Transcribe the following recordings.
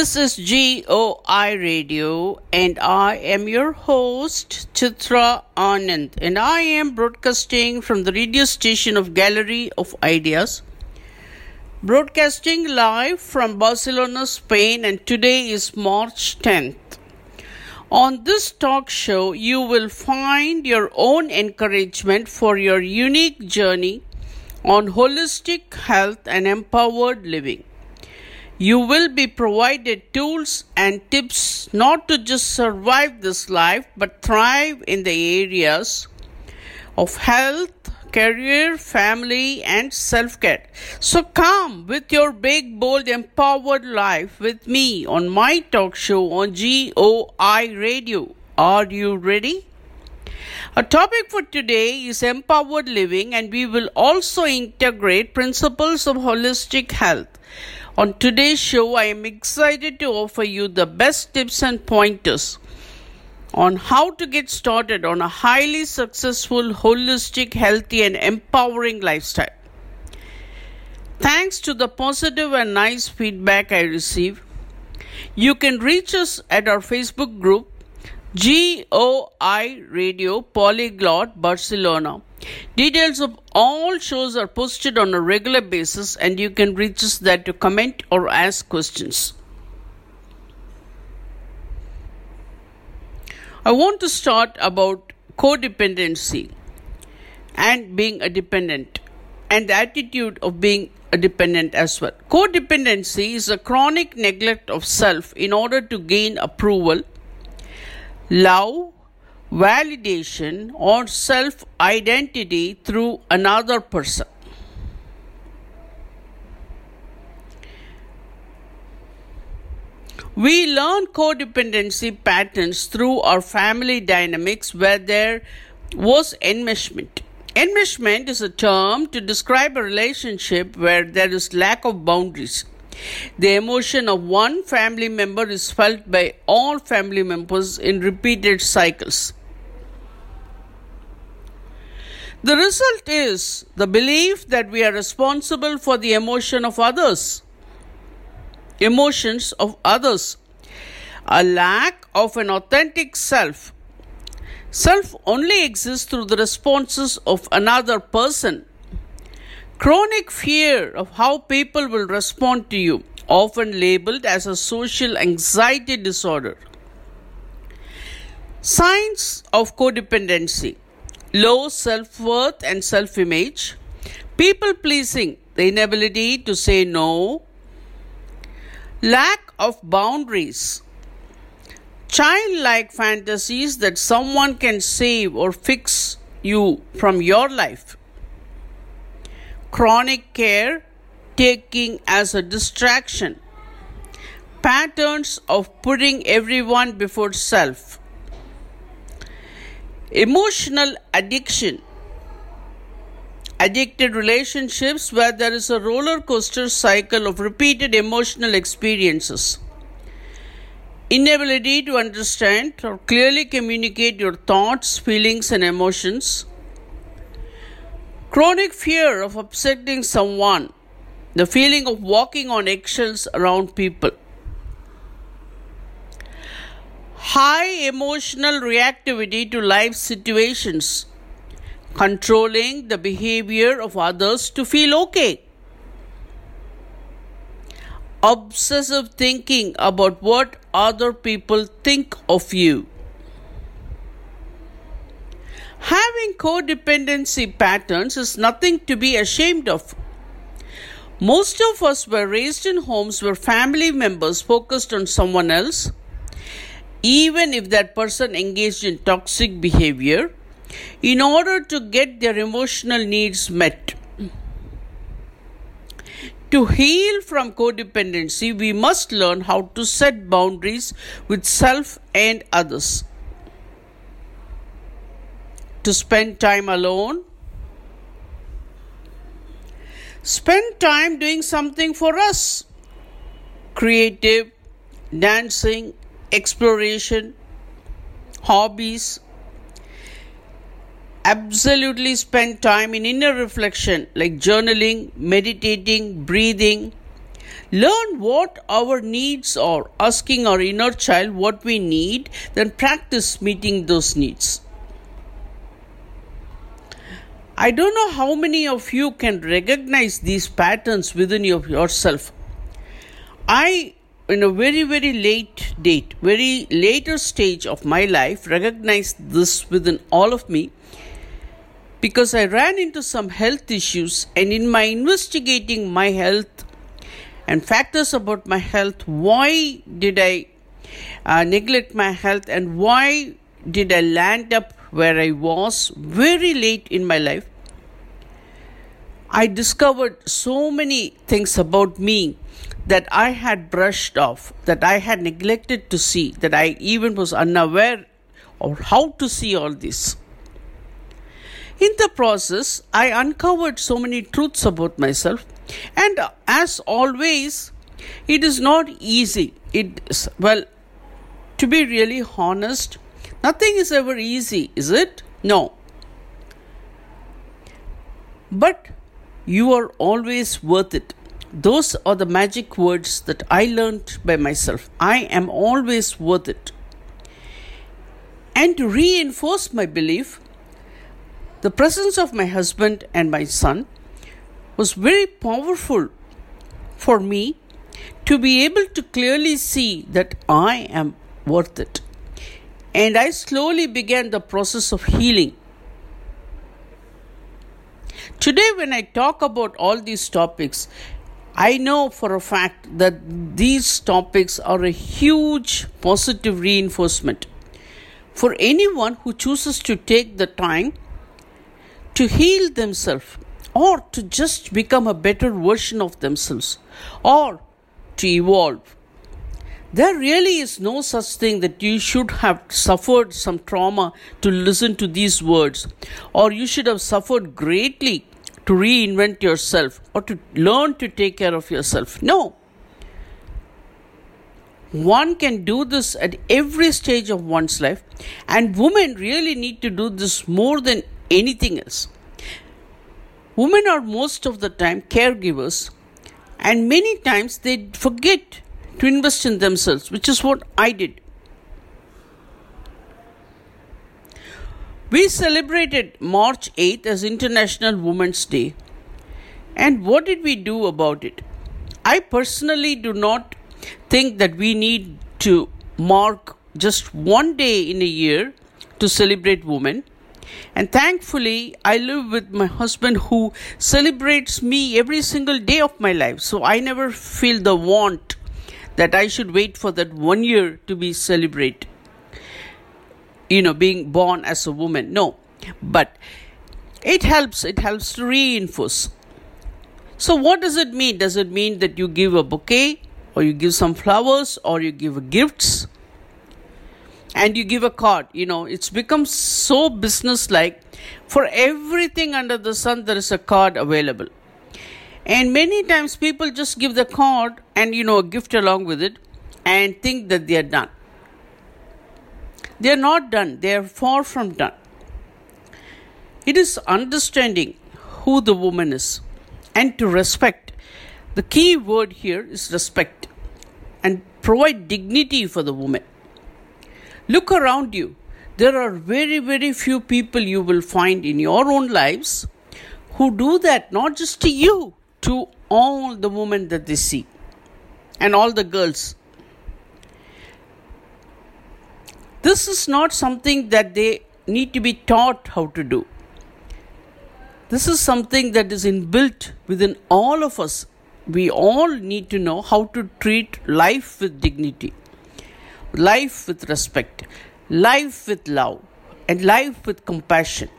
This is GOI Radio, and I am your host, Chitra Anand, and I am broadcasting from the radio station of Gallery of Ideas. Broadcasting live from Barcelona, Spain, and today is March 10th. On this talk show, you will find your own encouragement for your unique journey on holistic health and empowered living. You will be provided tools and tips not to just survive this life but thrive in the areas of health, career, family, and self care. So come with your big, bold, empowered life with me on my talk show on GOI Radio. Are you ready? Our topic for today is empowered living, and we will also integrate principles of holistic health. On today's show, I am excited to offer you the best tips and pointers on how to get started on a highly successful, holistic, healthy, and empowering lifestyle. Thanks to the positive and nice feedback I receive, you can reach us at our Facebook group GOI Radio Polyglot Barcelona. Details of all shows are posted on a regular basis and you can reach us there to comment or ask questions. I want to start about codependency and being a dependent and the attitude of being a dependent as well. Codependency is a chronic neglect of self in order to gain approval love, validation, or self identity through another person. We learn codependency patterns through our family dynamics where there was enmeshment. Enmeshment is a term to describe a relationship where there is lack of boundaries. The emotion of one family member is felt by all family members in repeated cycles. The result is the belief that we are responsible for the emotion of others, emotions of others, a lack of an authentic self. Self only exists through the responses of another person Chronic fear of how people will respond to you, often labeled as a social anxiety disorder. Signs of codependency low self worth and self image, people pleasing, the inability to say no, lack of boundaries, childlike fantasies that someone can save or fix you from your life chronic care taking as a distraction, patterns of putting everyone before self, emotional addiction, addicted relationships where there is a roller coaster cycle of repeated emotional experiences. Inability to understand or clearly communicate your thoughts, feelings, and emotions Chronic fear of upsetting someone, the feeling of walking on eggshells around people. High emotional reactivity to life situations, controlling the behavior of others to feel okay. Obsessive thinking about what other people think of you. Having codependency patterns is nothing to be ashamed of. Most of us were raised in homes where family members focused on someone else, even if that person engaged in toxic behavior, in order to get their emotional needs met. To heal from codependency, we must learn how to set boundaries with self and others to spend time alone. Spend time doing something for us creative, dancing, exploration, hobbies. Absolutely spend time in inner reflection like journaling, meditating, breathing. Learn what our needs are, asking our inner child what we need, then practice meeting those needs. I don't know how many of you can recognize these patterns within yourself. I, in a very, very late date, very later stage of my life, recognized this within all of me because I ran into some health issues, and in my investigating my health and factors about my health, why did I uh, neglect my health and why did I land up where I was very late in my life? I discovered so many things about me that I had brushed off, that I had neglected to see, that I even was unaware of how to see all this. In the process, I uncovered so many truths about myself, and as always, it is not easy. It is, well, to be really honest, nothing is ever easy, is it? No. But you are always worth it. Those are the magic words that I learned by myself. I am always worth it. And to reinforce my belief, the presence of my husband and my son was very powerful for me to be able to clearly see that I am worth it. And I slowly began the process of healing Today, when I talk about all these topics, I know for a fact that these topics are a huge positive reinforcement for anyone who chooses to take the time to heal themselves or to just become a better version of themselves or to evolve. There really is no such thing that you should have suffered some trauma to listen to these words, or you should have suffered greatly to reinvent yourself or to learn to take care of yourself. No. One can do this at every stage of one's life, and women really need to do this more than anything else. Women are most of the time caregivers, and many times they forget to invest in themselves, which is what I did. We celebrated March 8th as International Women's Day. And what did we do about it? I personally do not think that we need to mark just one day in a year to celebrate women. And thankfully, I live with my husband who celebrates me every single day of my life. So I never feel the want that I should wait for that one year to be celebrated you know being born as a woman. No but it helps it helps to reinforce. So what does it mean? Does it mean that you give a bouquet or you give some flowers or you give gifts and you give a card? You know it's become so business like for everything under the sun there is a card available and many times people just give the card and you know a gift along with it and think that they are done they are not done, they are far from done. It is understanding who the woman is and to respect. The key word here is respect and provide dignity for the woman. Look around you. There are very, very few people you will find in your own lives who do that, not just to you, to all the women that they see and all the girls This is not something that they need to be taught how to do. This is something that is inbuilt within all of us. We all need to know how to treat life with dignity, life with respect, life with love, and life with compassion,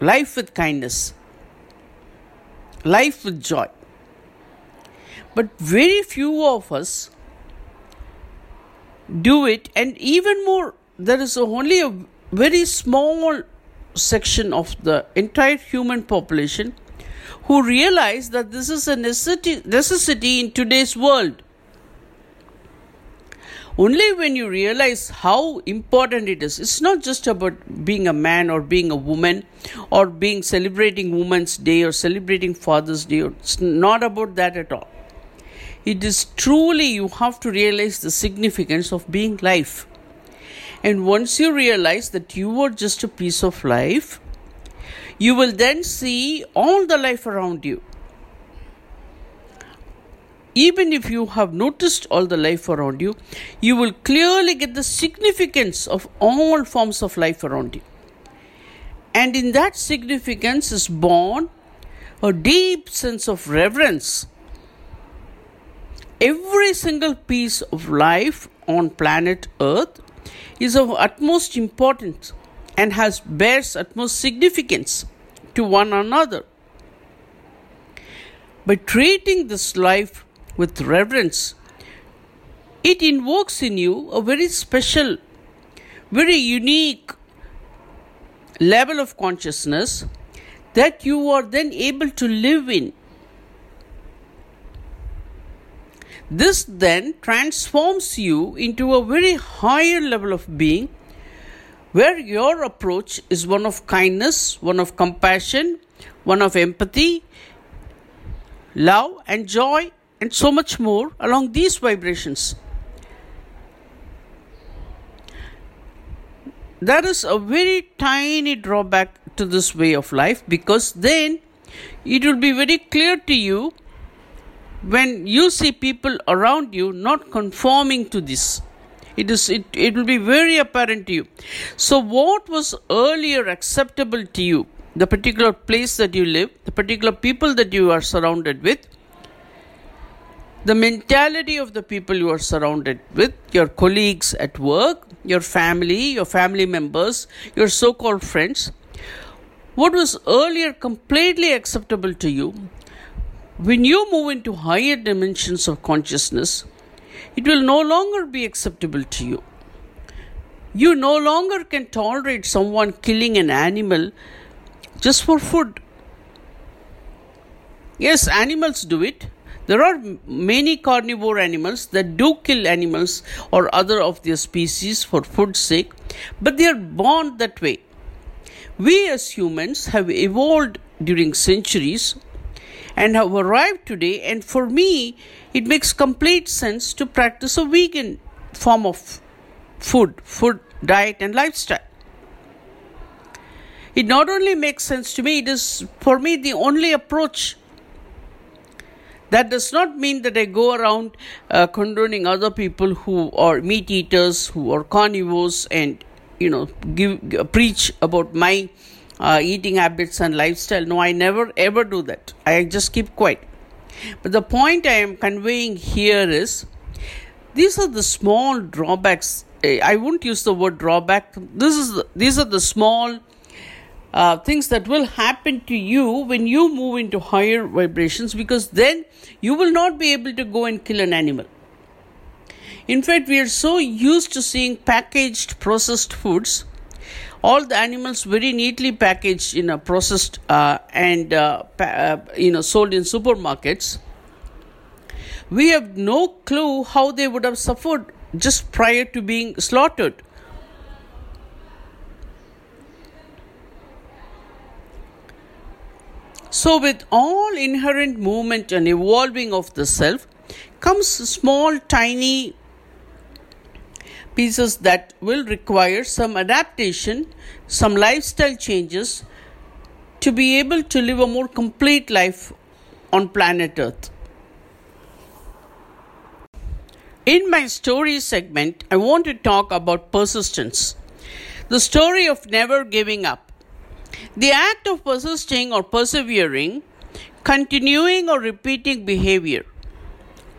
life with kindness, life with joy. But very few of us do it, and even more there is only a very small section of the entire human population who realize that this is a necessity, necessity in today's world. Only when you realize how important it is, it's not just about being a man or being a woman or being celebrating Women's Day or celebrating Father's Day. It's not about that at all. It is truly you have to realize the significance of being life. And once you realize that you are just a piece of life, you will then see all the life around you. Even if you have noticed all the life around you, you will clearly get the significance of all forms of life around you. And in that significance is born a deep sense of reverence. Every single piece of life on planet Earth is of utmost importance and has bears utmost significance to one another. By treating this life with reverence, it invokes in you a very special, very unique level of consciousness that you are then able to live in. This then transforms you into a very higher level of being where your approach is one of kindness, one of compassion, one of empathy, love, and joy, and so much more along these vibrations. There is a very tiny drawback to this way of life because then it will be very clear to you when you see people around you not conforming to this it is it, it will be very apparent to you. So what was earlier acceptable to you the particular place that you live the particular people that you are surrounded with the mentality of the people you are surrounded with your colleagues at work your family your family members your so called friends what was earlier completely acceptable to you when you move into higher dimensions of consciousness it will no longer be acceptable to you. You no longer can tolerate someone killing an animal just for food. Yes, animals do it. There are many carnivore animals that do kill animals or other of their species for food's sake, but they are born that way. We as humans have evolved during centuries and have arrived today, and for me, it makes complete sense to practice a vegan form of food, food, diet, and lifestyle. It not only makes sense to me, it is for me the only approach. That does not mean that I go around uh, condoning other people who are meat eaters, who are carnivores, and you know, give, preach about my uh, eating habits and lifestyle. No, I never ever do that. I just keep quiet. But the point I am conveying here is these are the small drawbacks. Eh, I won't use the word drawback. This is the, these are the small uh, things that will happen to you when you move into higher vibrations because then you will not be able to go and kill an animal. In fact, we are so used to seeing packaged processed foods all the animals very neatly packaged in a processed uh, and uh, pa- uh, you know sold in supermarkets. We have no clue how they would have suffered just prior to being slaughtered. So with all inherent movement and evolving of the self comes small tiny pieces that will require some adaptation, some lifestyle changes to be able to live a more complete life on planet Earth. In my story segment, I want to talk about persistence, the story of never giving up. The act of persisting or persevering, continuing or repeating behavior.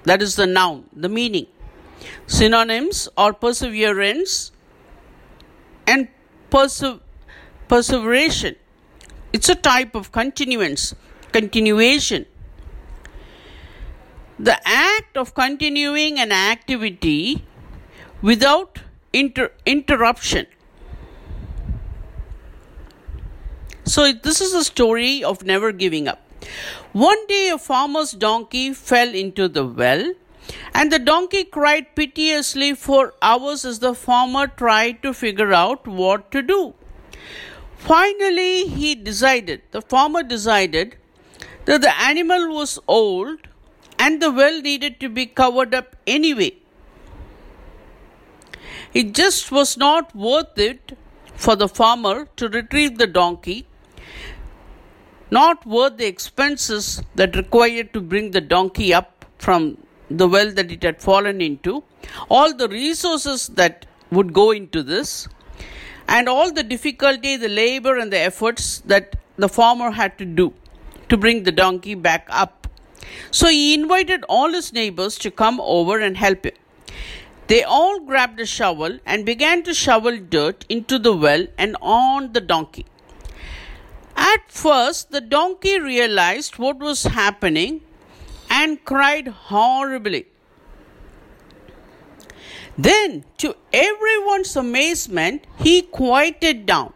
That is the noun, the meaning. Synonyms are perseverance and perse- perseveration. It's a type of continuance, continuation. The act of continuing an activity without inter- interruption. So, this is a story of never giving up. One day, a farmer's donkey fell into the well and the donkey cried piteously for hours as the farmer tried to figure out what to do. Finally, he decided, the farmer decided, that the animal was old and the well needed to be covered up anyway. It just was not worth it for the farmer to retrieve the donkey, not worth the expenses that required to bring the donkey up from the well that it had fallen into, all the resources that would go into this, and all the difficulty, the labor, and the efforts that the farmer had to do to bring the donkey back up. So he invited all his neighbors to come over and help him. They all grabbed a shovel and began to shovel dirt into the well and on the donkey. At first, the donkey realized what was happening and cried horribly. Then, to everyone's amazement, he quieted down.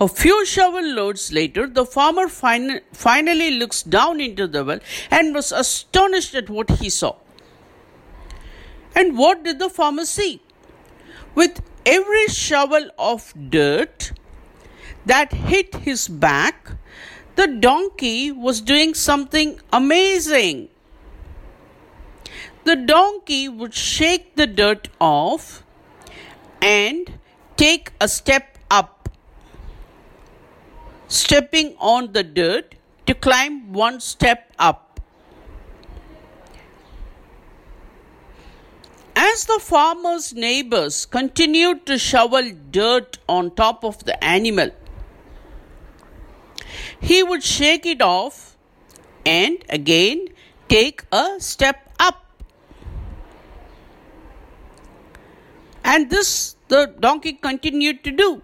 A few shovel loads later, the farmer fin- finally looks down into the well and was astonished at what he saw. And what did the farmer see? With every shovel of dirt that hit his back, the donkey was doing something amazing. The donkey would shake the dirt off and take a step up, stepping on the dirt to climb one step up. As the farmer's neighbors continued to shovel dirt on top of the animal, he would shake it off and again take a step up. And this the donkey continued to do.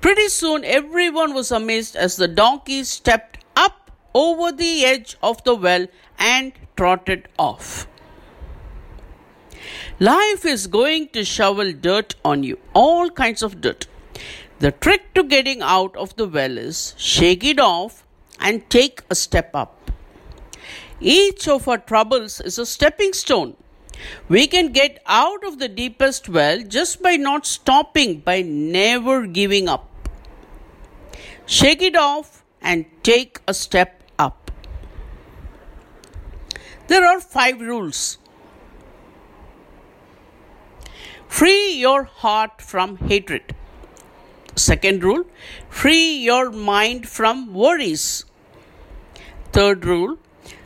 Pretty soon, everyone was amazed as the donkey stepped up over the edge of the well and trotted off. Life is going to shovel dirt on you, all kinds of dirt. The trick to getting out of the well is shake it off and take a step up. Each of our troubles is a stepping stone. We can get out of the deepest well just by not stopping, by never giving up. Shake it off and take a step up. There are five rules Free your heart from hatred. Second rule, free your mind from worries. Third rule,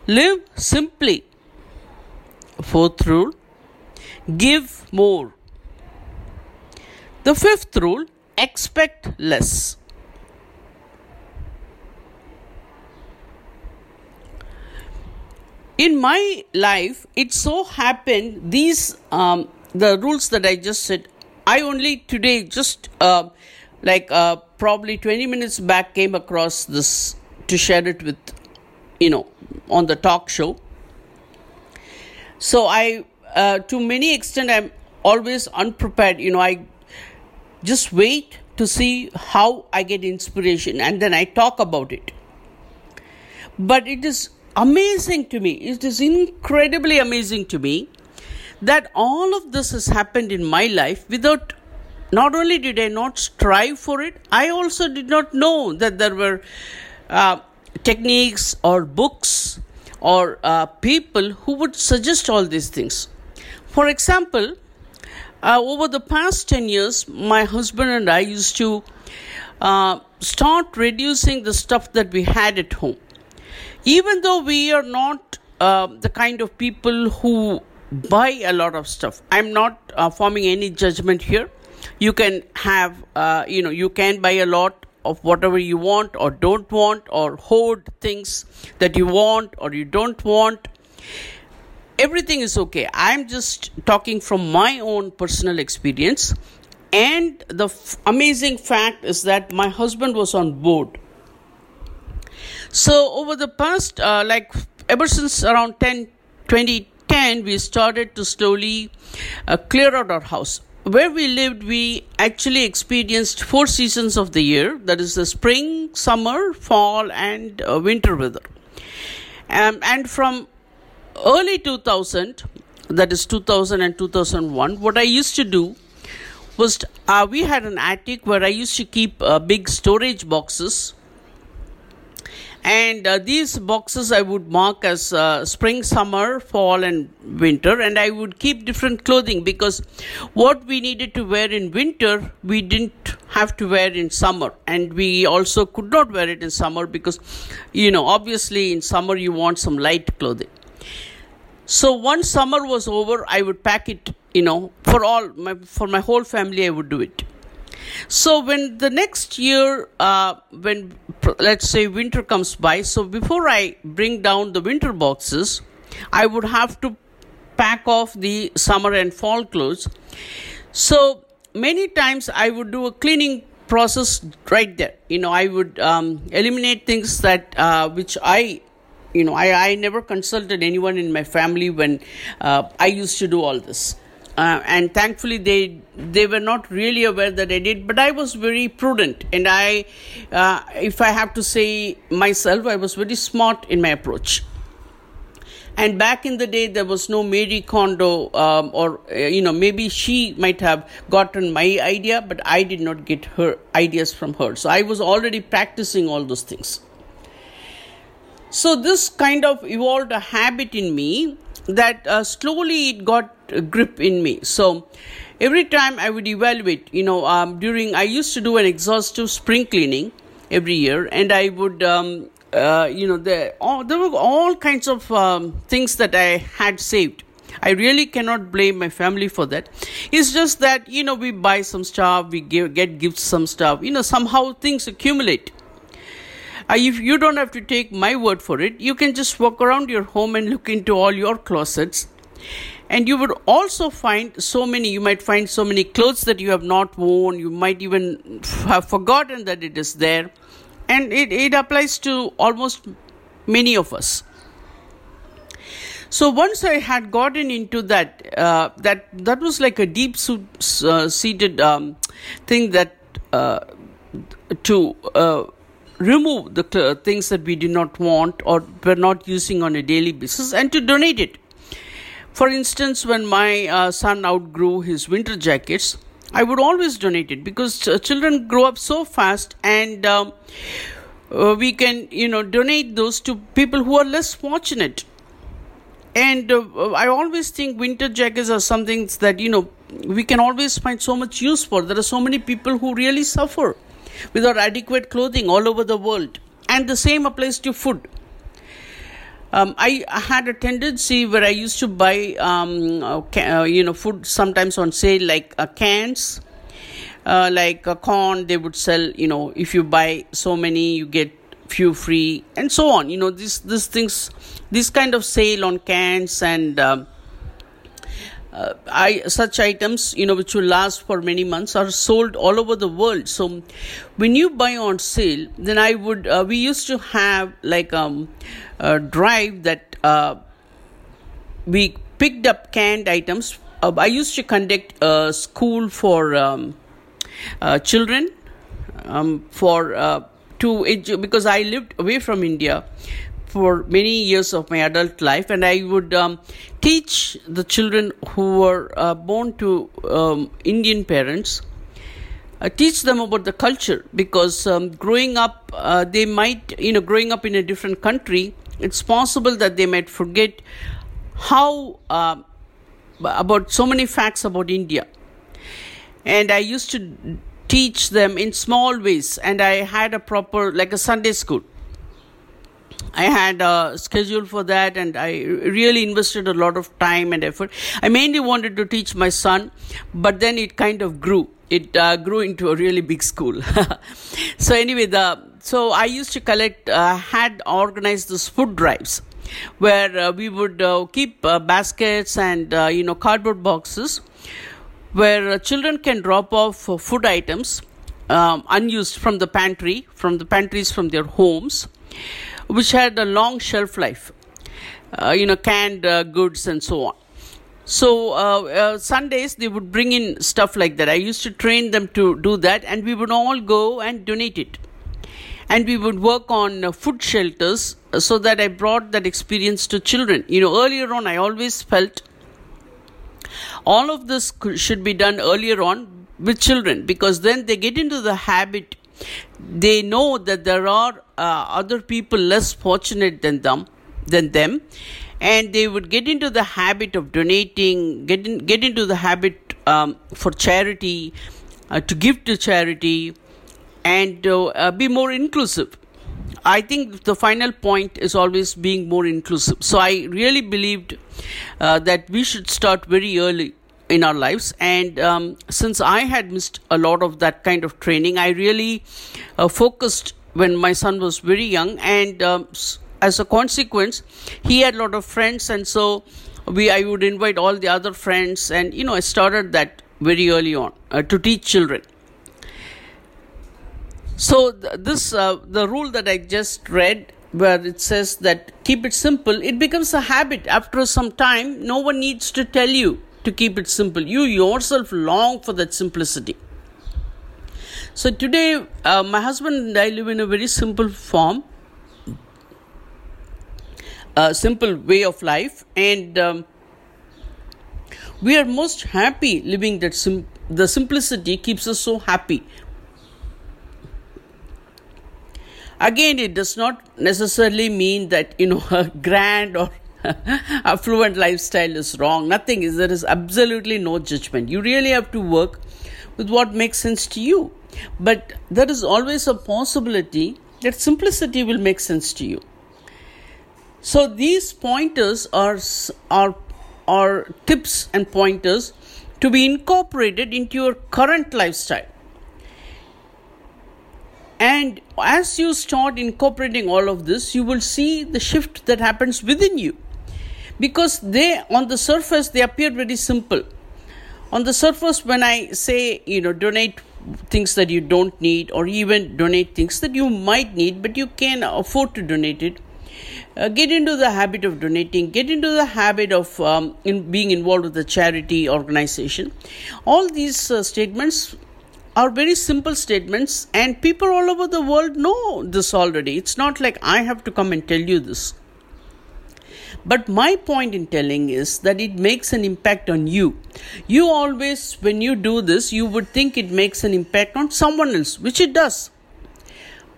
live simply. Fourth rule, give more. The fifth rule, expect less. In my life, it so happened these um, the rules that I just said, I only today, just uh, like uh, probably 20 minutes back, came across this to share it with, you know, on the talk show. So I, uh, to many extent, I'm always unprepared. You know, I just wait to see how I get inspiration and then I talk about it. But it is amazing to me. It is incredibly amazing to me that all of this has happened in my life without not only did I not strive for it, I also did not know that there were uh, techniques or books or uh, people who would suggest all these things. For example, uh, over the past 10 years, my husband and I used to uh, start reducing the stuff that we had at home. Even though we are not uh, the kind of people who buy a lot of stuff i'm not uh, forming any judgment here you can have uh, you know you can buy a lot of whatever you want or don't want or hoard things that you want or you don't want. Everything is okay. I'm just talking from my own personal experience. And the f- amazing fact is that my husband was on board. So over the past uh, like ever since around 10 20 10 we started to slowly uh, clear out our house where we lived we actually experienced four seasons of the year. That is the spring summer fall and uh, winter weather. Um, and from early 2000 that is 2000 and 2001 what i used to do was uh, we had an attic where i used to keep uh, big storage boxes and uh, these boxes I would mark as uh, spring, summer, fall, and winter, and I would keep different clothing because what we needed to wear in winter we didn't have to wear in summer, and we also could not wear it in summer because, you know, obviously in summer you want some light clothing. So once summer was over, I would pack it, you know, for all my for my whole family. I would do it. So when the next year, uh, when let's say winter comes by, so before I bring down the winter boxes, I would have to pack off the summer and fall clothes. So many times I would do a cleaning process right there. You know, I would um, eliminate things that uh, which I you know I, I never consulted anyone in my family when uh, i used to do all this uh, and thankfully they they were not really aware that I did. But I was very prudent, and I, uh, if I have to say myself, I was very smart in my approach. And back in the day, there was no Marie Kondo, um, or uh, you know, maybe she might have gotten my idea, but I did not get her ideas from her. So I was already practicing all those things. So this kind of evolved a habit in me that uh, slowly it got a grip in me. So every time I would evaluate, you know, um, during I used to do an exhaustive spring cleaning every year, and I would. Um, uh, you know, there, all, there were all kinds of um, things that I had saved. I really cannot blame my family for that. It's just that, you know, we buy some stuff, we give, get gifts some stuff, you know, somehow things accumulate. If you don't have to take my word for it, you can just walk around your home and look into all your closets. And you would also find so many, you might find so many clothes that you have not worn. You might even have forgotten that it is there. And it, it applies to almost many of us. So once I had gotten into that, uh, that that was like a deep uh, seated um, thing that uh, to uh, remove the things that we do not want or we're not using on a daily basis and to donate it. For instance, when my uh, son outgrew his winter jackets, I would always donate it because uh, children grow up so fast and um, uh, we can, you know, donate those to people who are less fortunate. And uh, I always think winter jackets are something that, you know, we can always find so much use for. There are so many people who really suffer without adequate clothing all over the world. And the same applies to food. Um, I had a tendency where I used to buy, um, uh, you know, food sometimes on sale, like uh, cans, uh, like uh, corn. They would sell, you know, if you buy so many, you get few free, and so on. You know, these these things, this kind of sale on cans and um, uh, I, such items, you know, which will last for many months, are sold all over the world. So, when you buy on sale, then I would. Uh, we used to have like um, a drive that uh, we picked up canned items. Uh, I used to conduct a school for um, uh, children um, for uh, to because I lived away from India for many years of my adult life, and I would um, teach the children who were uh, born to um, Indian parents. Uh, teach them about the culture because um, growing up, uh, they might, you know, growing up in a different country, it's possible that they might forget how uh, about so many facts about India. And I used to teach them in small ways, and I had a proper, like a Sunday school I had a schedule for that and I really invested a lot of time and effort. I mainly wanted to teach my son, but then it kind of grew. It uh, grew into a really big school. so anyway, the so I used to collect, uh, had organized those food drives where uh, we would uh, keep uh, baskets and uh, you know cardboard boxes where children can drop off food items um, unused from the pantry, from the pantries from their homes which had a long shelf life, uh, you know, canned uh, goods and so on. So uh, uh, Sundays they would bring in stuff like that. I used to train them to do that, and we would all go and donate it. And we would work on uh, food shelters uh, so that I brought that experience to children. You know, earlier on, I always felt all of this should be done earlier on with children because then they get into the habit they know that there are uh, other people less fortunate than them than them and they would get into the habit of donating get in, get into the habit um, for charity uh, to give to charity and uh, be more inclusive I think the final point is always being more inclusive. So I really believed uh, that we should start very early in our lives. And um, since I had missed a lot of that kind of training, I really uh, focused when my son was very young. And um, as a consequence, he had a lot of friends. And so we, I would invite all the other friends. And, you know, I started that very early on uh, to teach children. So th- this uh, the rule that I just read where it says that keep it simple it becomes a habit after some time no one needs to tell you to keep it simple. You yourself long for that simplicity. So today uh, my husband and I live in a very simple form a simple way of life and um, we are most happy living that sim- the simplicity keeps us so happy. Again, it does not necessarily mean that you know a grand or affluent lifestyle is wrong. Nothing is. There is absolutely no judgment. You really have to work with what makes sense to you. But there is always a possibility that simplicity will make sense to you. So these pointers are are are tips and pointers to be incorporated into your current lifestyle. And as you start incorporating all of this, you will see the shift that happens within you. Because they, on the surface, they appear very simple. On the surface, when I say, you know, donate things that you don't need, or even donate things that you might need, but you can afford to donate it, uh, get into the habit of donating get into the habit of um, in being involved with the charity organization all these uh, statements are very simple statements, and people all over the world know this already. It's not like I have to come and tell you this. But my point in telling is that it makes an impact on you. You always, when you do this, you would think it makes an impact on someone else, which it does.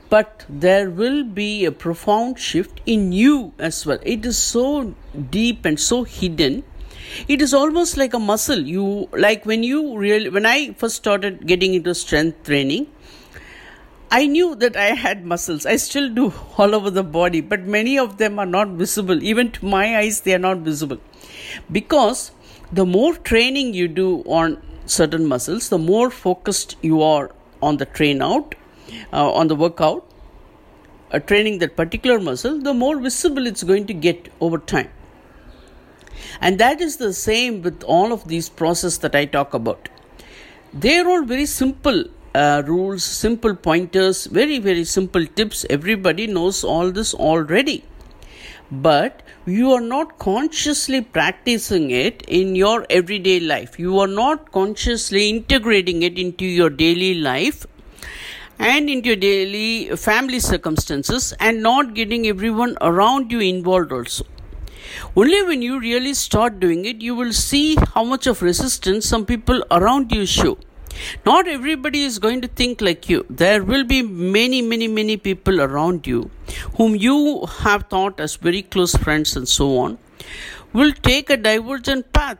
But there will be a profound shift in you as well. It is so deep and so hidden it is almost like a muscle you like when you really when i first started getting into strength training i knew that i had muscles. I still do all over the body but many of them are not visible. Even to my eyes they are not visible. Because the more training you do on certain muscles the more focused you are on the train out uh, on the workout uh, training that particular muscle the more visible it's going to get over time. And that is the same with all of these processes that I talk about. They're all very simple uh, rules, simple pointers, very, very simple tips. Everybody knows all this already. But you are not consciously practicing it in your everyday life. You are not consciously integrating it into your daily life and into your daily family circumstances and not getting everyone around you involved also. Only when you really start doing it, you will see how much of resistance some people around you show. Not everybody is going to think like you. There will be many, many, many people around you whom you have thought as very close friends and so on will take a divergent path.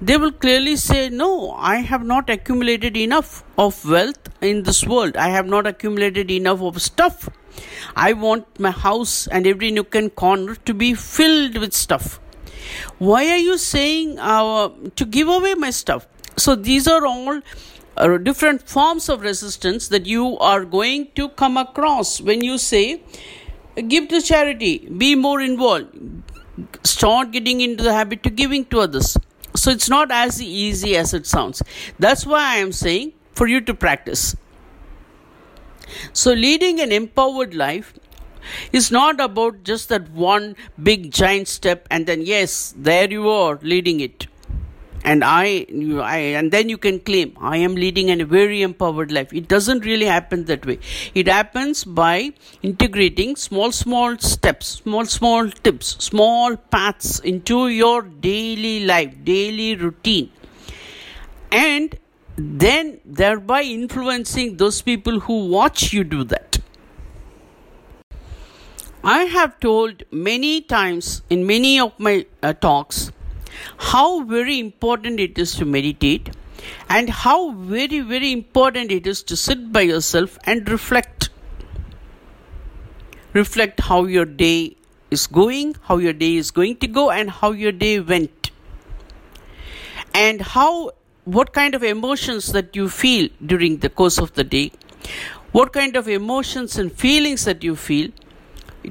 They will clearly say, No, I have not accumulated enough of wealth in this world. I have not accumulated enough of stuff I want my house and every nook and corner to be filled with stuff. Why are you saying uh, to give away my stuff? So these are all uh, different forms of resistance that you are going to come across when you say, give to charity, be more involved, start getting into the habit to giving to others. So it's not as easy as it sounds. That's why I am saying for you to practice. So, leading an empowered life is not about just that one big giant step and then, yes, there you are leading it. And I, I, and then you can claim I am leading a very empowered life. It doesn't really happen that way. It happens by integrating small, small steps, small, small tips, small paths into your daily life, daily routine, and then thereby influencing those people who watch you do that. I have told many times in many of my uh, talks how very important it is to meditate and how very, very important it is to sit by yourself and reflect. Reflect how your day is going, how your day is going to go, and how your day went. And how, what kind of emotions that you feel during the course of the day, what kind of emotions and feelings that you feel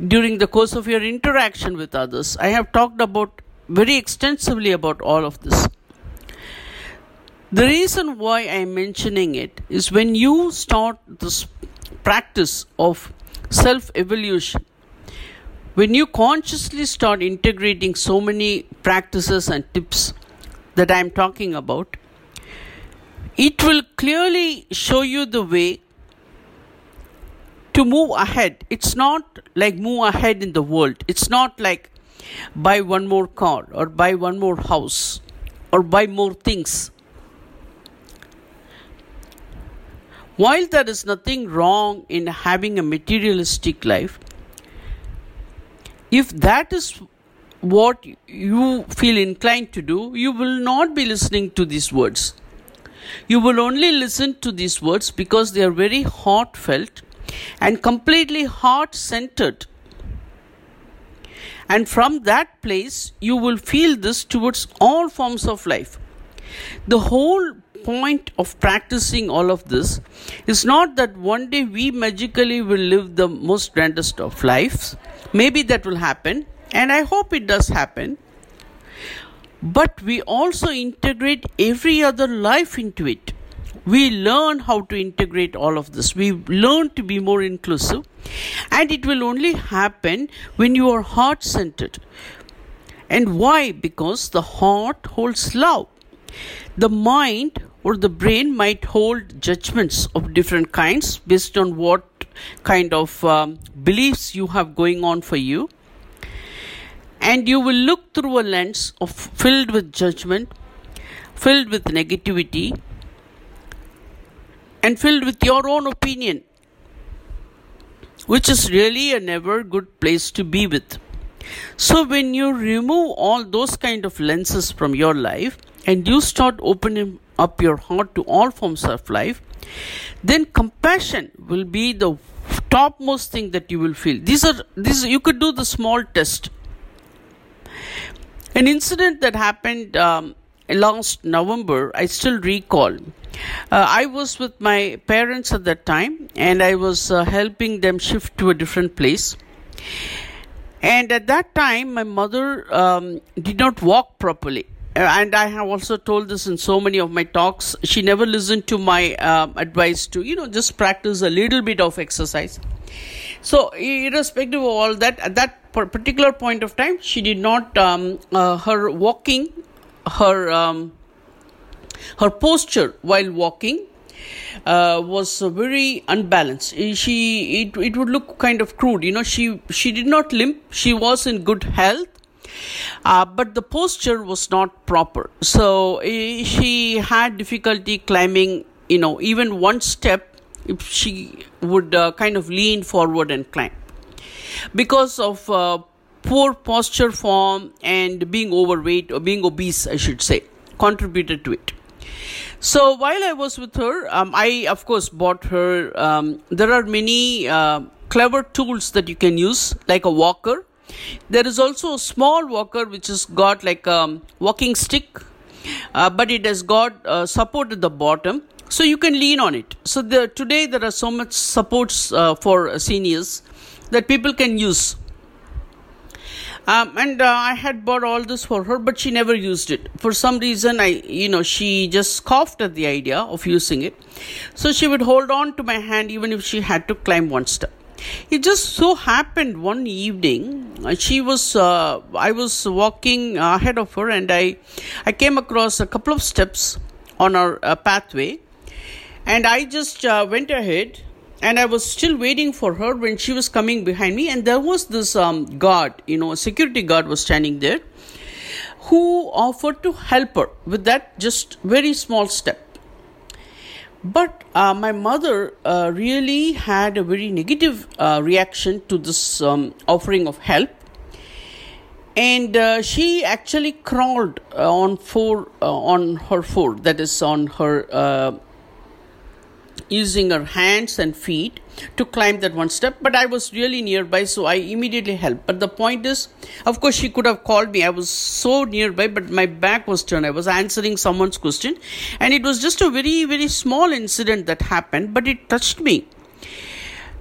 during the course of your interaction with others. I have talked about very extensively about all of this. The reason why I'm mentioning it is when you start this practice of self evolution, when you consciously start integrating so many practices and tips that I'm talking about, it will clearly show you the way to move ahead. It's not like move ahead in the world. It's not like buy one more car or buy one more house or buy more things. While there is nothing wrong in having a materialistic life, if that is what you feel inclined to do, you will not be listening to these words. You will only listen to these words because they are very heartfelt and completely heart centered. And from that place, you will feel this towards all forms of life. The whole point of practicing all of this is not that one day we magically will live the most grandest of lives. Maybe that will happen, and I hope it does happen. But we also integrate every other life into it we learn how to integrate all of this. We learn to be more inclusive, and it will only happen when you are heart centered. And why? Because the heart holds love. The mind or the brain might hold judgments of different kinds based on what kind of um, beliefs you have going on for you. And you will look through a lens of filled with judgment, filled with negativity, and filled with your own opinion, which is really a never good place to be with. So, when you remove all those kind of lenses from your life and you start opening up your heart to all forms of life, then compassion will be the topmost thing that you will feel. These are these you could do the small test. An incident that happened um, last November, I still recall. Uh, I was with my parents at that time and I was uh, helping them shift to a different place. And at that time, my mother um, did not walk properly. Uh, and I have also told this in so many of my talks. She never listened to my um, advice to, you know, just practice a little bit of exercise. So, irrespective of all that, at that particular point of time, she did not, um, uh, her walking, her um, her posture while walking uh, was very unbalanced. She it, it would look kind of crude. You know, she she did not limp. She was in good health. Uh, but the posture was not proper. So uh, she had difficulty climbing, you know, even one step if she would uh, kind of lean forward and climb. Because of uh, poor posture form and being overweight or being obese, I should say, contributed to it. So while I was with her, um, I of course bought her. Um, there are many uh, clever tools that you can use, like a walker. There is also a small walker which has got like a walking stick, uh, but it has got uh, support at the bottom, so you can lean on it. So the, today there are so much supports uh, for seniors that people can use um, and uh, I had bought all this for her, but she never used it. For some reason, I, you know, she just scoffed at the idea of using it. So she would hold on to my hand even if she had to climb one step. It just so happened one evening, uh, she was, uh, I was walking ahead of her, and I, I came across a couple of steps on our uh, pathway, and I just uh, went ahead and I was still waiting for her when she was coming behind me, and there was this um, guard, you know, a security guard was standing there, who offered to help her with that just very small step. But uh, my mother uh, really had a very negative uh, reaction to this um, offering of help. And uh, she actually crawled uh, on four uh, on her foot, that is on her using her hands and feet to climb that one step but i was really nearby so i immediately helped. But the point is of course she could have called me. I was so nearby but my back was turned. I was answering someone's question and it was just a very very small incident that happened but it touched me.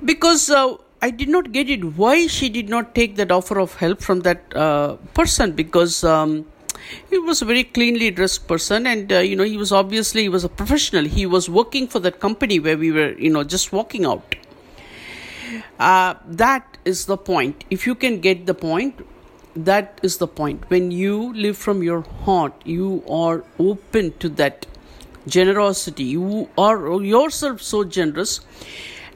Because uh, I did not get it why she did not take that offer of help from that uh, person because um, he was a very cleanly dressed person and uh, you know he was obviously he was a professional. He was working for that company where we were you know just walking out. Uh, that is the point. If you can get the point that is the point. When you live from your heart you are open to that generosity. You are yourself so generous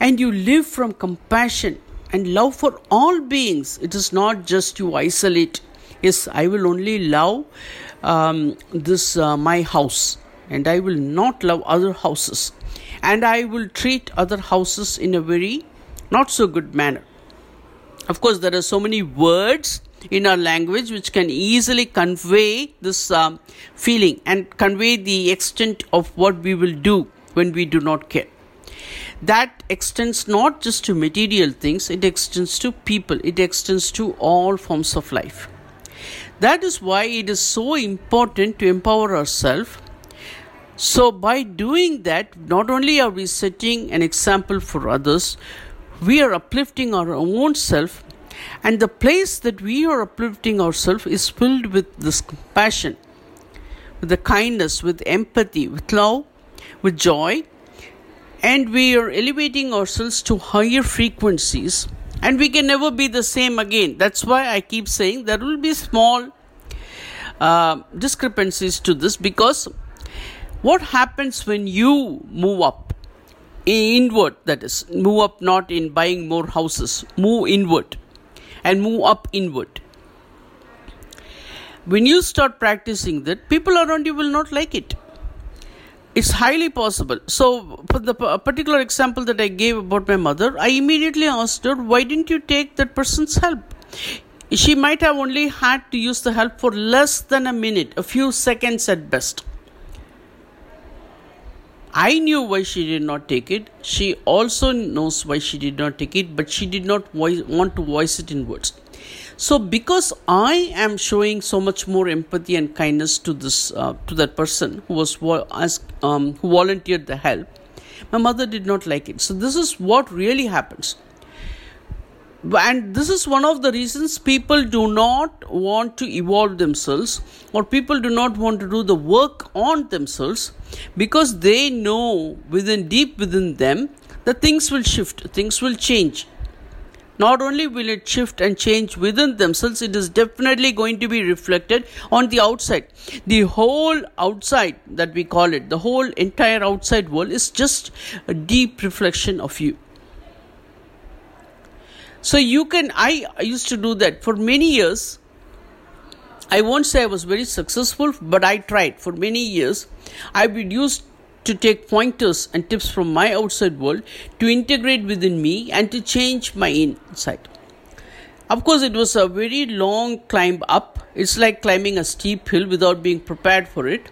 and you live from compassion and love for all beings. It is not just you isolate yes i will only love um, this uh, my house and i will not love other houses and i will treat other houses in a very not so good manner. Of course there are so many words in our language which can easily convey this um, feeling and convey the extent of what we will do when we do not care. That extends not just to material things it extends to people it extends to all forms of life that is why it is so important to empower ourselves. So, by doing that, not only are we setting an example for others, we are uplifting our own self, and the place that we are uplifting ourselves is filled with this compassion, with the kindness, with empathy, with love, with joy, and we are elevating ourselves to higher frequencies and we can never be the same again. That's why I keep saying there will be small uh, discrepancies to this because what happens when you move up inward, that is, move up not in buying more houses, move inward and move up inward. When you start practicing that, people around you will not like it it's highly possible. So, for the particular example that I gave about my mother, I immediately asked her, Why didn't you take that person's help? She might have only had to use the help for less than a minute, a few seconds at best. I knew why she did not take it. She also knows why she did not take it, but she did not voice, want to voice it in words. So, because I am showing so much more empathy and kindness to this uh, to that person who was asked, um, who volunteered the help, my mother did not like it. So, this is what really happens. And this is one of the reasons people do not want to evolve themselves or people do not want to do the work on themselves because they know within deep within them that things will shift, things will change not only will it shift and change within themselves, it is definitely going to be reflected on the outside. The whole outside that we call it, the whole entire outside world is just a deep reflection of you. So you can, I used to do that for many years. I won't say I was very successful, but I tried for many years. I would use to take pointers and tips from my outside world to integrate within me and to change my inside. Of course, it was a very long climb up. It's like climbing a steep hill without being prepared for it.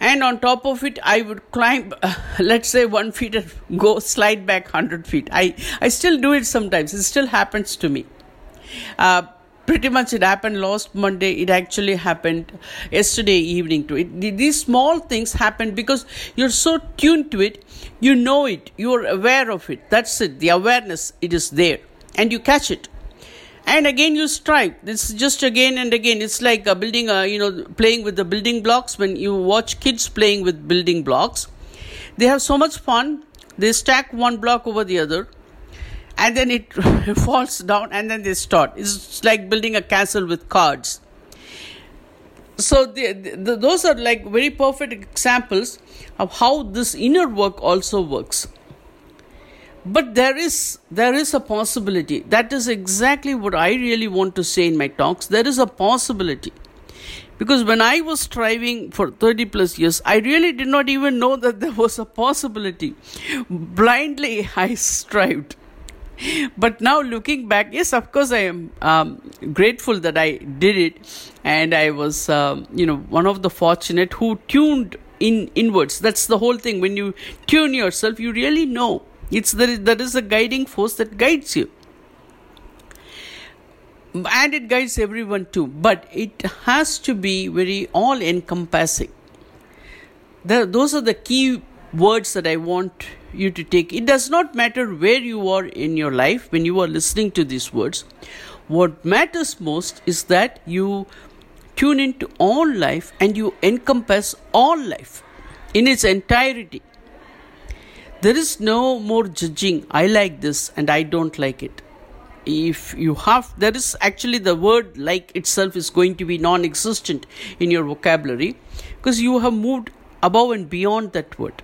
And on top of it, I would climb, uh, let's say, one feet and go slide back 100 feet. I, I still do it sometimes, it still happens to me. Uh, pretty much it happened last monday. It actually happened yesterday evening to it these small things happen because you're so tuned to it you know it you're aware of it. That's it. The awareness it is there and you catch it. And again you strive. This is just again and again. It's like a building a you know playing with the building blocks. When you watch kids playing with building blocks they have so much fun. They stack one block over the other and then it falls down and then they start. It's like building a castle with cards. So the, the, those are like very perfect examples of how this inner work also works. But there is there is a possibility. That is exactly what I really want to say in my talks. There is a possibility Because when I was striving for 30 plus years, I really did not even know that there was a possibility. Blindly, I strived. But now looking back, yes, of course, I am um, grateful that I did it, and I was, um, you know, one of the fortunate who tuned in inwards. That's the whole thing. When you tune yourself, you really know it's there. There is a guiding force that guides you and it guides everyone too but it has to be very all encompassing those are the key words that i want you to take. It does not matter where you are in your life when you are listening to these words. What matters most is that you tune into all life and you encompass all life in its entirety. There is no more judging. I like this and i don't like it. If you have there is actually the word like itself is going to be non existent in your vocabulary because you have moved above and beyond that word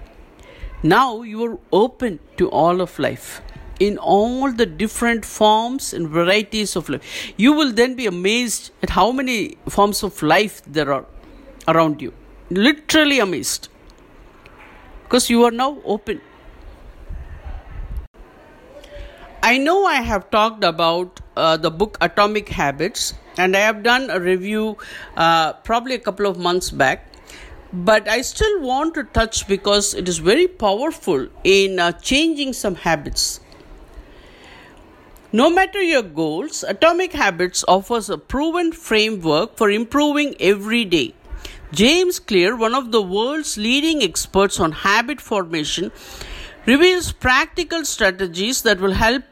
now you are open to all of life in all the different forms and varieties of life. You will then be amazed at how many forms of life there are around you. Literally amazed. Because you are now open. I know I have talked about uh, the book Atomic Habits, and I have done a review uh, probably a couple of months back. But I still want to touch because it is very powerful in uh, changing some habits. No matter your goals, Atomic Habits offers a proven framework for improving every day. James Clear, one of the world's leading experts on habit formation, reveals practical strategies that will help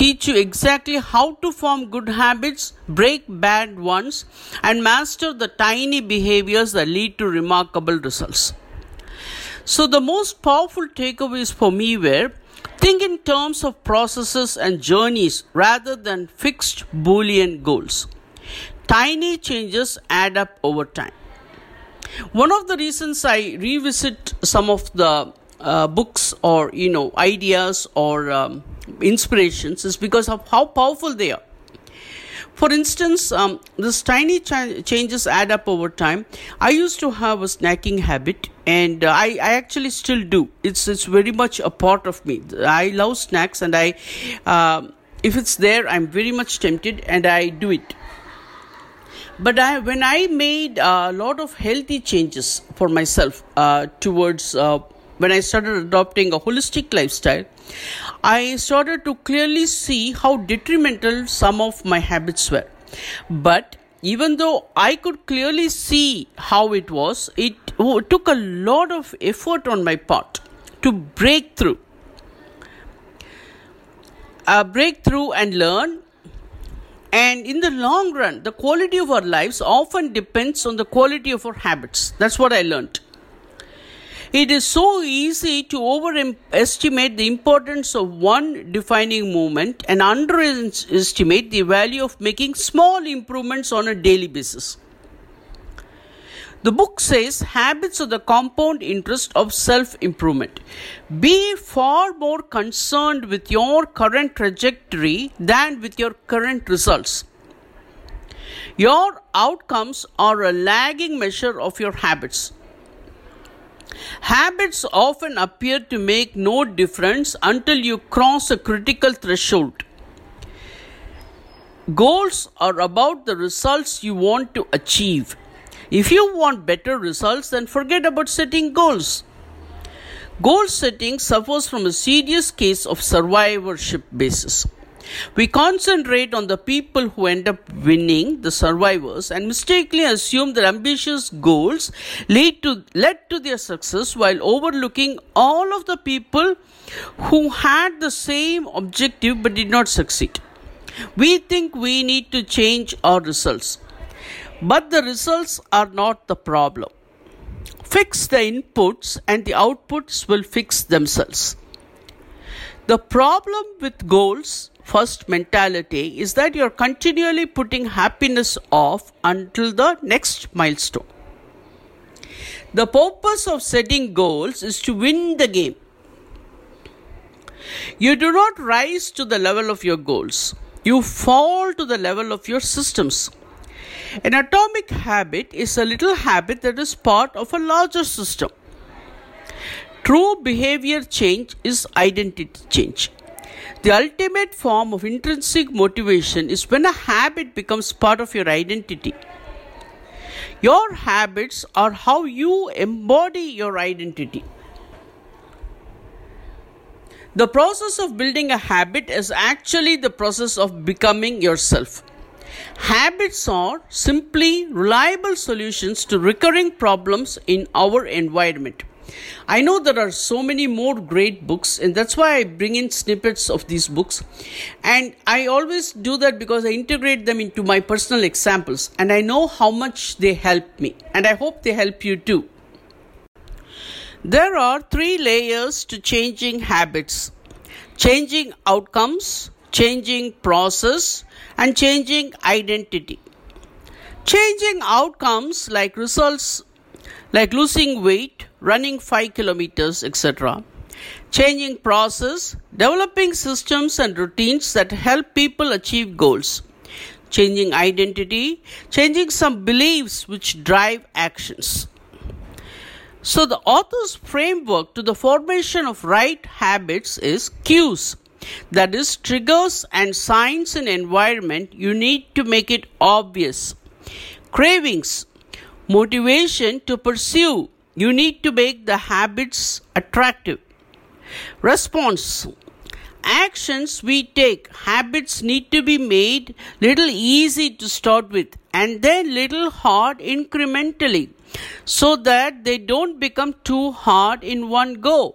teach you exactly how to form good habits, break bad ones, and master the tiny behaviors that lead to remarkable results. So, the most powerful takeaways for me were think in terms of processes and journeys rather than fixed Boolean goals. Tiny changes add up over time. One of the reasons I revisit some of the uh, books or you know ideas or um, inspirations is because of how powerful they are. For instance, um, these tiny ch- changes add up over time. I used to have a snacking habit, and uh, I, I actually still do. It's it's very much a part of me. I love snacks, and I, uh, if it's there, I'm very much tempted, and I do it. But I, when I made a lot of healthy changes for myself uh, towards uh, when I started adopting a holistic lifestyle, I started to clearly see how detrimental some of my habits were. But even though I could clearly see how it was, it took a lot of effort on my part to break through. Uh, break through and learn. And in the long run, the quality of our lives often depends on the quality of our habits. That's what I learned. It is so easy to overestimate the importance of one defining moment and underestimate the value of making small improvements on a daily basis. The book says habits are the compound interest of self improvement. Be far more concerned with your current trajectory than with your current results. Your outcomes are a lagging measure of your habits. Habits often appear to make no difference until you cross a critical threshold. Goals are about the results you want to achieve. If you want better results, then forget about setting goals. Goal setting suffers from a serious case of survivorship basis. We concentrate on the people who end up winning, the survivors, and mistakenly assume that ambitious goals lead to led to their success while overlooking all of the people who had the same objective but did not succeed. We think we need to change our results, but the results are not the problem. Fix the inputs and the outputs will fix themselves. The problem with goals first mentality is that you're continually putting happiness off until the next milestone. The purpose of setting goals is to win the game. You do not rise to the level of your goals, you fall to the level of your systems. An atomic habit is a little habit that is part of a larger system. True behavior change is identity change. The ultimate form of intrinsic motivation is when a habit becomes part of your identity. Your habits are how you embody your identity. The process of building a habit is actually the process of becoming yourself. Habits are simply reliable solutions to recurring problems in our environment. I know there are so many more great books, and that's why I bring in snippets of these books. And I always do that because I integrate them into my personal examples, and I know how much they help me, and I hope they help you too. There are three layers to changing habits changing outcomes, changing process, and changing identity. Changing outcomes like results like losing weight, running 5 kilometers, etc. Changing process, developing systems and routines that help people achieve goals. Changing identity, changing some beliefs which drive actions. So, the author's framework to the formation of right habits is cues. That is, triggers and signs in environment, you need to make it obvious. Cravings, motivation to pursue, you need to make the habits attractive. Response. Actions we take habits need to be made little easy to start with and then little hard incrementally so that they don't become too hard in one go.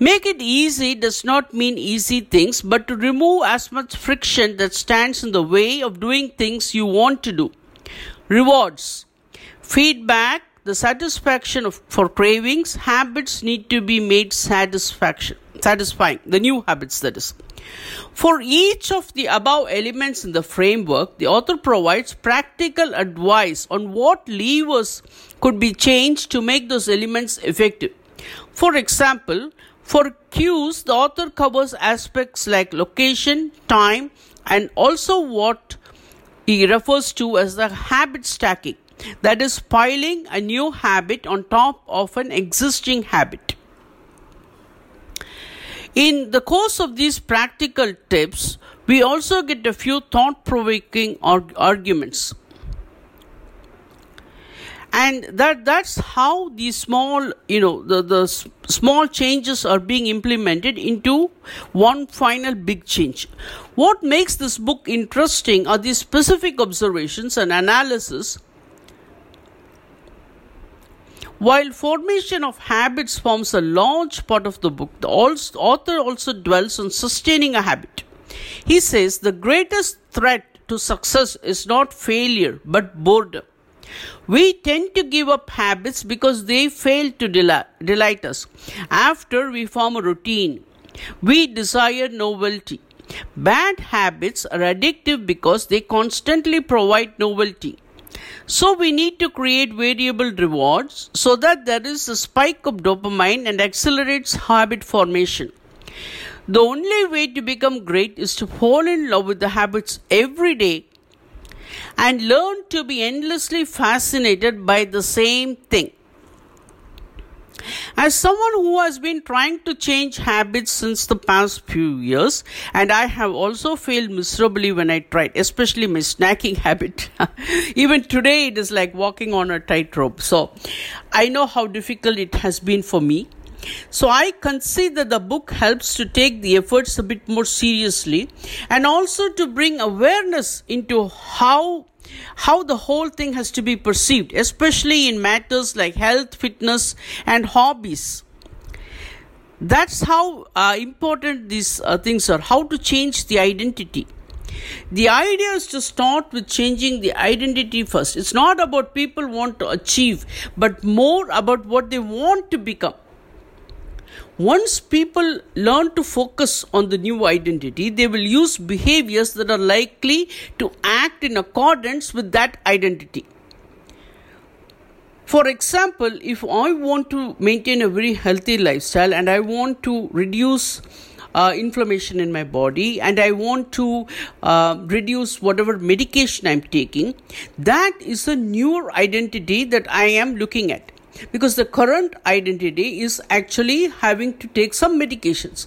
Make it easy does not mean easy things but to remove as much friction that stands in the way of doing things you want to do. Rewards feedback the satisfaction of, for cravings, habits need to be made satisfaction, satisfying, the new habits that is. For each of the above elements in the framework, the author provides practical advice on what levers could be changed to make those elements effective. For example, for cues, the author covers aspects like location, time, and also what he refers to as the habit stacking that is piling a new habit on top of an existing habit. In the course of these practical tips, we also get a few thought provoking arguments and that that's how these small you know the the small changes are being implemented into one final big change what makes this book interesting are these specific observations and analysis while formation of habits forms a large part of the book, the author also dwells on sustaining a habit. He says the greatest threat to success is not failure but boredom. We tend to give up habits because they fail to delight us. After we form a routine, we desire novelty. Bad habits are addictive because they constantly provide novelty. So we need to create variable rewards so that there is a spike of dopamine and accelerates habit formation. The only way to become great is to fall in love with the habits every day and learn to be endlessly fascinated by the same thing. As someone who has been trying to change habits since the past few years, and I have also failed miserably when I tried, especially my snacking habit. Even today, it is like walking on a tightrope. So I know how difficult it has been for me. So I concede that the book helps to take the efforts a bit more seriously and also to bring awareness into how how the whole thing has to be perceived, especially in matters like health, fitness, and hobbies. That's how uh, important these uh, things are. How to change the identity. The idea is to start with changing the identity first. It's not about people want to achieve, but more about what they want to become. Once people learn to focus on the new identity, they will use behaviors that are likely to act in accordance with that identity. For example, if I want to maintain a very healthy lifestyle and I want to reduce uh, inflammation in my body and I want to uh, reduce whatever medication I'm taking, that is a newer identity that I am looking at. Because the current identity is actually having to take some medications.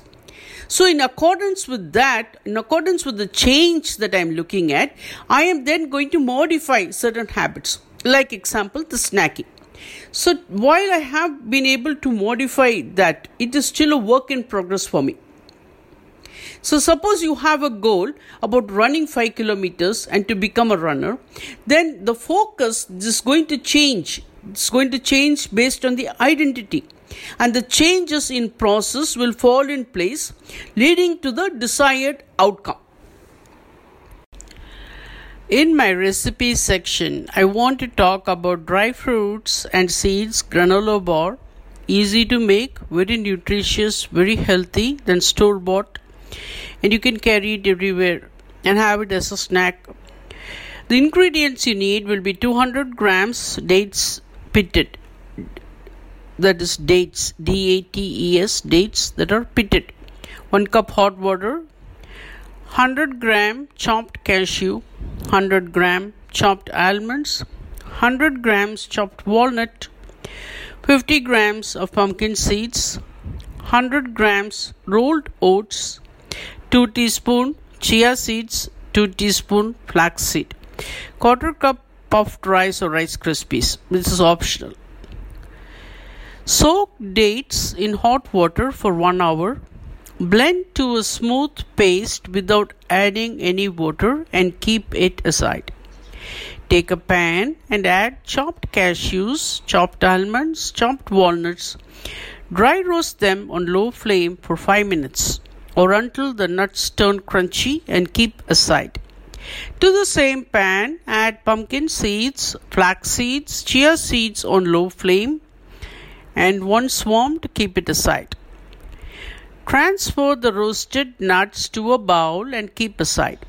So, in accordance with that, in accordance with the change that I'm looking at, I am then going to modify certain habits. Like example, the snacking. So, while I have been able to modify that, it is still a work in progress for me. So, suppose you have a goal about running 5 kilometers and to become a runner, then the focus is going to change. It's going to change based on the identity. And the changes in process will fall in place leading to the desired outcome. In my recipe section i want to talk about dry fruits and seeds granola bar easy to make very nutritious very healthy than store bought. And you can carry it everywhere and have it as a snack. The ingredients you need will be 200 grams dates pitted. That is dates D A T E S dates that are pitted. 1 cup hot water 100 gram chopped cashew 100 gram chopped almonds 100 grams chopped walnut 50 grams of pumpkin seeds 100 grams rolled oats 2 teaspoon chia seeds 2 teaspoon flaxseed quarter cup puffed rice or rice krispies this is optional Soak dates in hot water for 1 hour. Blend to a smooth paste without adding any water and keep it aside. Take a pan and add chopped cashews, chopped almonds, chopped walnuts. Dry roast them on low flame for 5 minutes or until the nuts turn crunchy and keep aside. To the same pan, add pumpkin seeds, flax seeds, chia seeds on low flame and once swarm to keep it aside. Transfer the roasted nuts to a bowl and keep aside.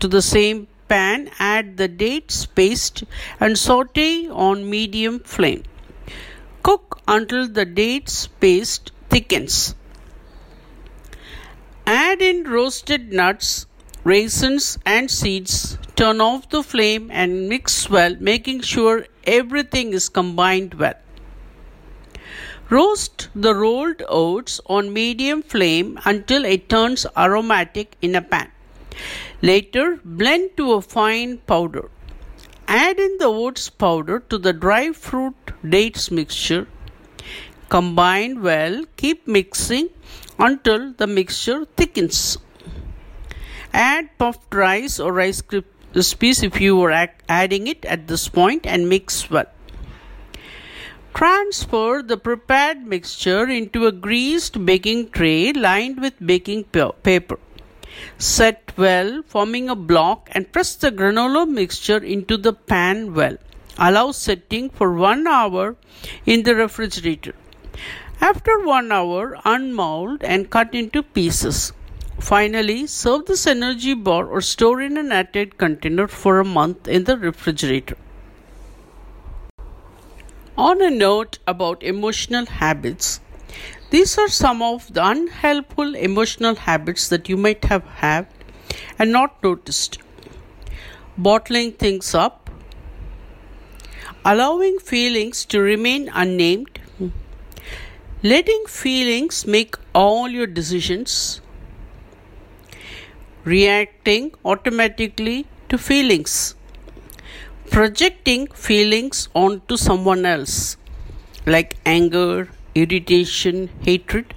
To the same pan, add the dates paste and saute on medium flame. Cook until the dates paste thickens. Add in roasted nuts, raisins, and seeds. Turn off the flame and mix well, making sure everything is combined well. Roast the rolled oats on medium flame until it turns aromatic in a pan. Later, blend to a fine powder. Add in the oats powder to the dry fruit dates mixture. Combine well, keep mixing until the mixture thickens. Add puffed rice or rice krispies if you are adding it at this point and mix well. Transfer the prepared mixture into a greased baking tray lined with baking paper. Set well, forming a block, and press the granola mixture into the pan well. Allow setting for 1 hour in the refrigerator. After 1 hour, unmold and cut into pieces. Finally, serve this energy bar or store in an airtight container for a month in the refrigerator. On a note about emotional habits, these are some of the unhelpful emotional habits that you might have had and not noticed. Bottling things up, allowing feelings to remain unnamed, letting feelings make all your decisions, reacting automatically to feelings projecting feelings onto someone else, like anger, irritation, hatred.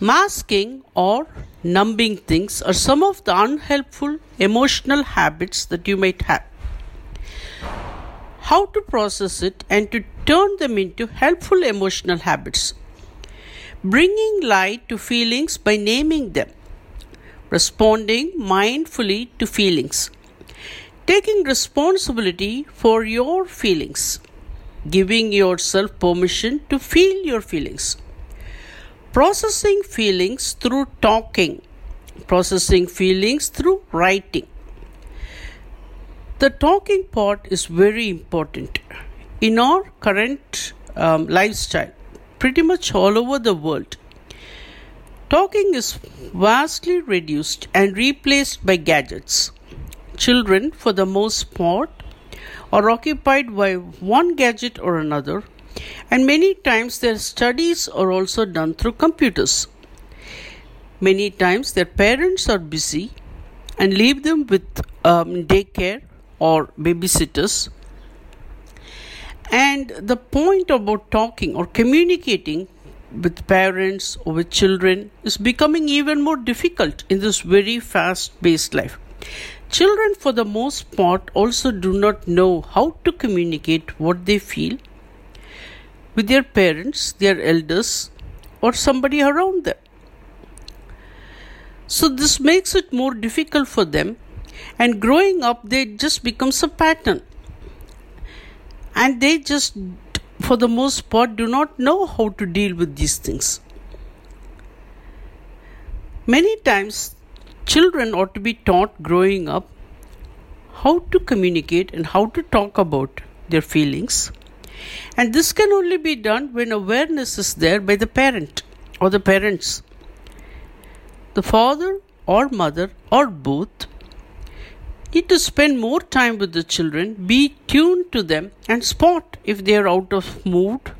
Masking or numbing things are some of the unhelpful emotional habits that you might have. How to process it and to turn them into helpful emotional habits. Bringing light to feelings by naming them. Responding mindfully to feelings taking responsibility for your feelings, giving yourself permission to feel your feelings, processing feelings through talking, processing feelings through writing. The talking part is very important in our current um, lifestyle, pretty much all over the world. Talking is vastly reduced and replaced by gadgets. Children, for the most part, are occupied by one gadget or another, and many times their studies are also done through computers. Many times their parents are busy and leave them with um, daycare or babysitters. And the point about talking or communicating with parents or with children is becoming even more difficult in this very fast paced life. Children, for the most part, also do not know how to communicate what they feel with their parents, their elders, or somebody around them. So, this makes it more difficult for them, and growing up, they just becomes a pattern. And they just for the most part, do not know how to deal with these things. Many times, children ought to be taught growing up how to communicate and how to talk about their feelings. And this can only be done when awareness is there by the parent or the parents. The father or mother or both need to spend more time with the children, be tuned to them, and spot if they are out of mood,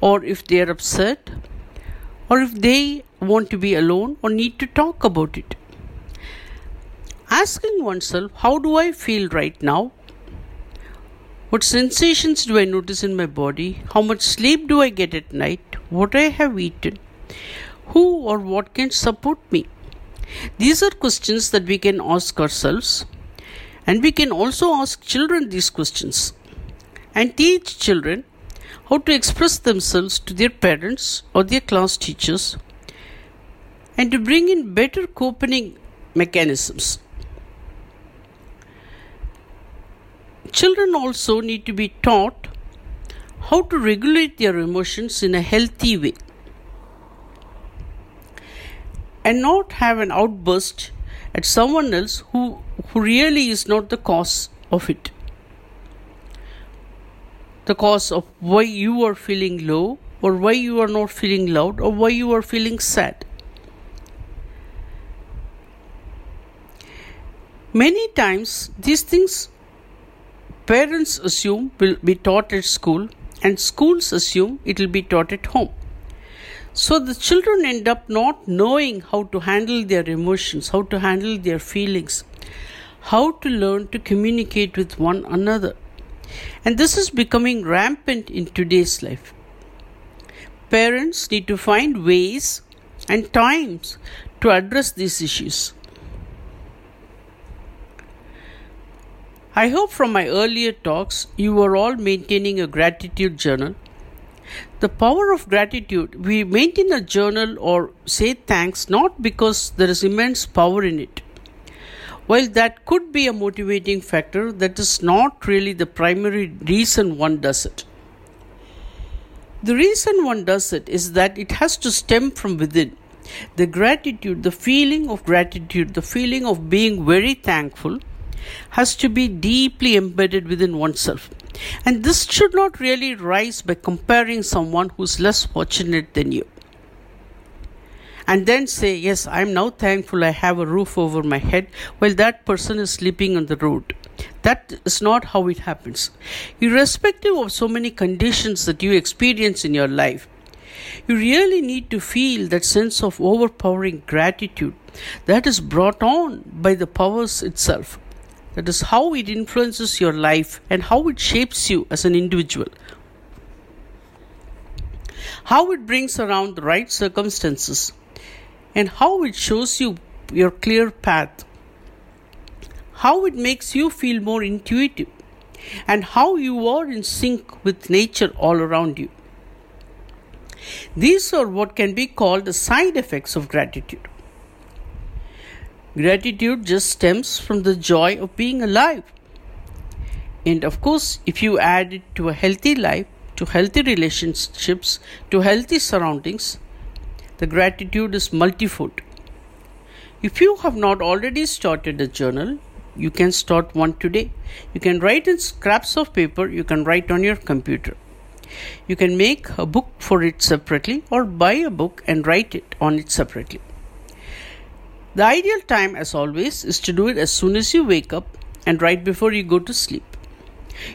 or if they are upset, or if they want to be alone or need to talk about it. Asking oneself, How do I feel right now? What sensations do I notice in my body? How much sleep do I get at night? What I have eaten? Who or what can support me? These are questions that we can ask ourselves and we can also ask children these questions and teach children how to express themselves to their parents or their class teachers and to bring in better coping mechanisms. Children also need to be taught how to regulate their emotions in a healthy way and not have an outburst at someone else who, who really is not the cause of it. The cause of why you are feeling low, or why you are not feeling loud, or why you are feeling sad. Many times, these things parents assume will be taught at school, and schools assume it will be taught at home. So the children end up not knowing how to handle their emotions, how to handle their feelings, how to learn to communicate with one another. And this is becoming rampant in today's life. Parents need to find ways and times to address these issues. I hope from my earlier talks you are all maintaining a gratitude journal the power of gratitude. We maintain a journal or say thanks not because there is immense power in it. While that could be a motivating factor, that is not really the primary reason one does it. The reason one does it is that it has to stem from within. The gratitude, the feeling of gratitude, the feeling of being very thankful has to be deeply embedded within oneself. And this should not really rise by comparing someone who's less fortunate than you. And then say, Yes, I'm now thankful I have a roof over my head while that person is sleeping on the road. That is not how it happens. Irrespective of so many conditions that you experience in your life, you really need to feel that sense of overpowering gratitude that is brought on by the powers itself. That is how it influences your life and how it shapes you as an individual. How it brings around the right circumstances and how it shows you your clear path. How it makes you feel more intuitive and how you are in sync with nature all around you. These are what can be called the side effects of gratitude. Gratitude just stems from the joy of being alive. And of course, if you add it to a healthy life, to healthy relationships, to healthy surroundings, the gratitude is multifold. If you have not already started a journal, you can start one today. You can write in scraps of paper, you can write on your computer. You can make a book for it separately or buy a book and write it on it separately. The ideal time, as always, is to do it as soon as you wake up and right before you go to sleep.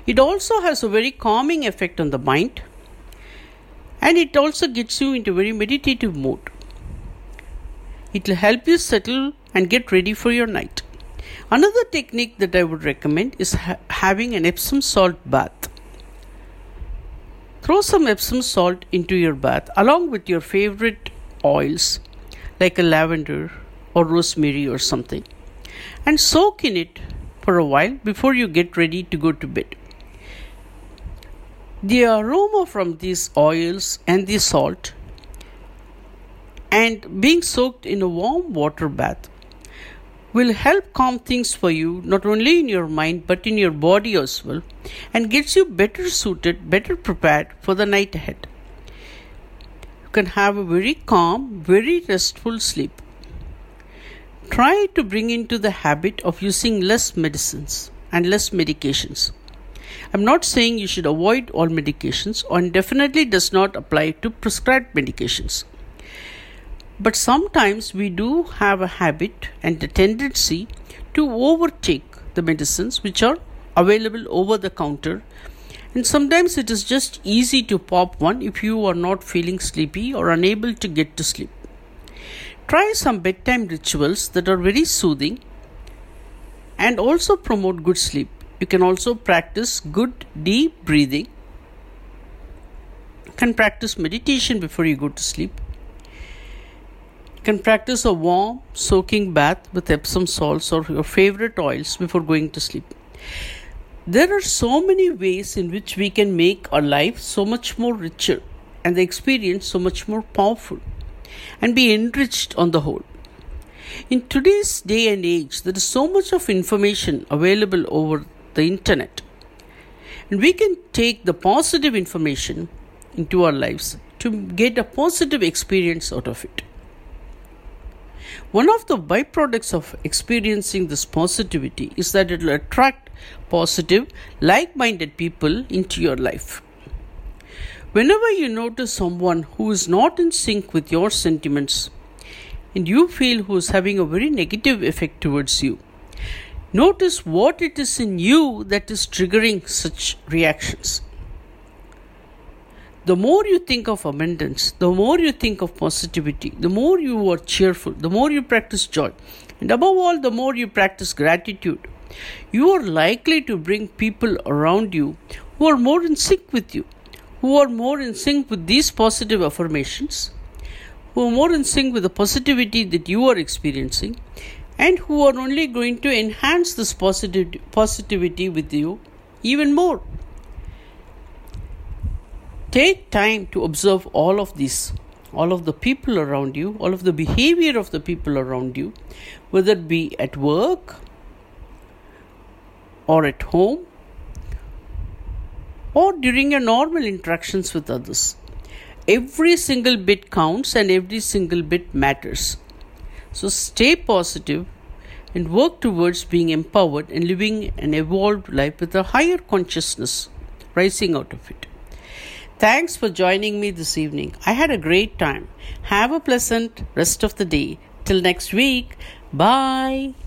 It also has a very calming effect on the mind and it also gets you into a very meditative mode. It will help you settle and get ready for your night. Another technique that I would recommend is ha- having an Epsom salt bath. Throw some Epsom salt into your bath along with your favorite oils like a lavender or rosemary or something and soak in it for a while before you get ready to go to bed. The aroma from these oils and the salt and being soaked in a warm water bath will help calm things for you not only in your mind but in your body as well and gets you better suited, better prepared for the night ahead. You can have a very calm, very restful sleep. Try to bring into the habit of using less medicines and less medications. I'm not saying you should avoid all medications, and definitely does not apply to prescribed medications. But sometimes we do have a habit and a tendency to overtake the medicines which are available over the counter. And sometimes it is just easy to pop one if you are not feeling sleepy or unable to get to sleep. Try some bedtime rituals that are very soothing and also promote good sleep. You can also practice good deep breathing. You can practice meditation before you go to sleep can practice a warm soaking bath with Epsom salts or your favorite oils before going to sleep. There are so many ways in which we can make our life so much more richer and the experience so much more powerful and be enriched on the whole. In today's day and age, there is so much of information available over the internet, and we can take the positive information into our lives to get a positive experience out of it. One of the byproducts of experiencing this positivity is that it will attract positive, like minded people into your life. Whenever you notice someone who is not in sync with your sentiments and you feel who is having a very negative effect towards you, notice what it is in you that is triggering such reactions. The more you think of abundance, the more you think of positivity, the more you are cheerful, the more you practice joy, and above all, the more you practice gratitude, you are likely to bring people around you who are more in sync with you, who are more in sync with these positive affirmations, who are more in sync with the positivity that you are experiencing, and who are only going to enhance this positive positivity with you even more. Take time to observe all of this, all of the people around you, all of the behavior of the people around you, whether it be at work or at home or during your normal interactions with others. Every single bit counts and every single bit matters. So stay positive and work towards being empowered and living an evolved life with a higher consciousness rising out of it. Thanks for joining me this evening. I had a great time. Have a pleasant rest of the day. Till next week. Bye.